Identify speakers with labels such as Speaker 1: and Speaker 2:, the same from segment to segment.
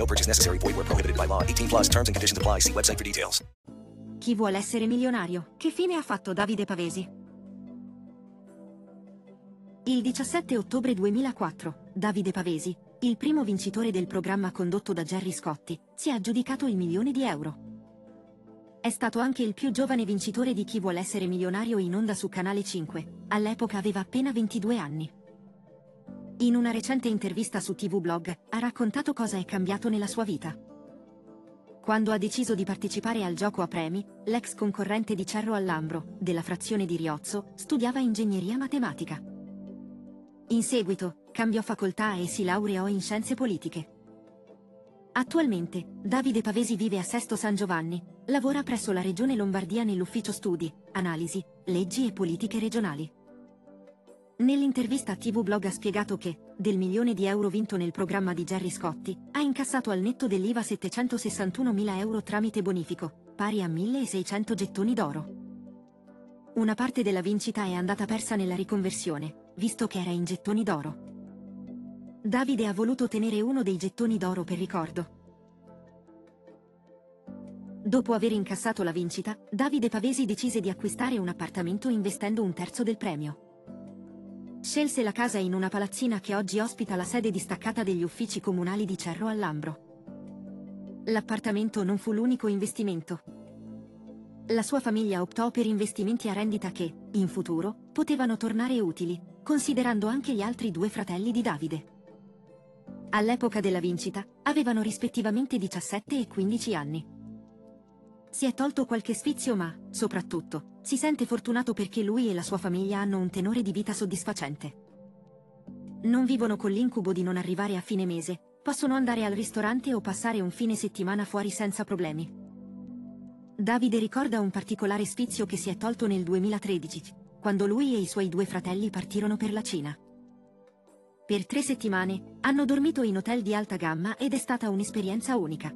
Speaker 1: No purchase necessary. Void where prohibited by law. 18 plus terms and conditions apply. See website for details.
Speaker 2: Chi vuole essere milionario? Che fine ha fatto Davide Pavesi? Il 17 ottobre 2004, Davide Pavesi, il primo vincitore del programma condotto da Gerry Scotti, si è aggiudicato il milione di euro. È stato anche il più giovane vincitore di Chi vuole essere milionario in onda su Canale 5. All'epoca aveva appena 22 anni. In una recente intervista su TV Blog, ha raccontato cosa è cambiato nella sua vita. Quando ha deciso di partecipare al gioco a premi, l'ex concorrente di Cerro Allambro, della frazione di Riozzo, studiava ingegneria matematica. In seguito, cambiò facoltà e si laureò in scienze politiche. Attualmente, Davide Pavesi vive a Sesto San Giovanni, lavora presso la Regione Lombardia nell'ufficio studi, analisi, leggi e politiche regionali. Nell'intervista a TV Blog ha spiegato che, del milione di euro vinto nel programma di Gerry Scotti, ha incassato al netto dell'IVA 761.000 euro tramite bonifico, pari a 1.600 gettoni d'oro. Una parte della vincita è andata persa nella riconversione, visto che era in gettoni d'oro. Davide ha voluto tenere uno dei gettoni d'oro per ricordo. Dopo aver incassato la vincita, Davide Pavesi decise di acquistare un appartamento investendo un terzo del premio. Scelse la casa in una palazzina che oggi ospita la sede distaccata degli uffici comunali di Cerro Allambro. L'appartamento non fu l'unico investimento. La sua famiglia optò per investimenti a rendita che, in futuro, potevano tornare utili, considerando anche gli altri due fratelli di Davide. All'epoca della vincita, avevano rispettivamente 17 e 15 anni. Si è tolto qualche sfizio ma, soprattutto, si sente fortunato perché lui e la sua famiglia hanno un tenore di vita soddisfacente. Non vivono con l'incubo di non arrivare a fine mese, possono andare al ristorante o passare un fine settimana fuori senza problemi. Davide ricorda un particolare sfizio che si è tolto nel 2013, quando lui e i suoi due fratelli partirono per la Cina. Per tre settimane hanno dormito in hotel di alta gamma ed è stata un'esperienza unica.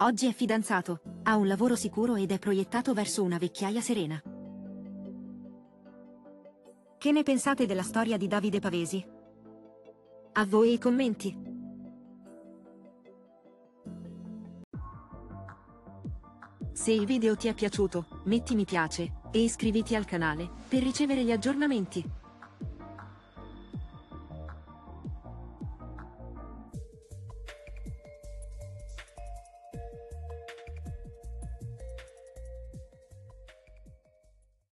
Speaker 2: Oggi è fidanzato, ha un lavoro sicuro ed è proiettato verso una vecchiaia serena. Che ne pensate della storia di Davide Pavesi? A voi i commenti. Se il video ti è piaciuto, metti mi piace e iscriviti al canale per ricevere gli aggiornamenti.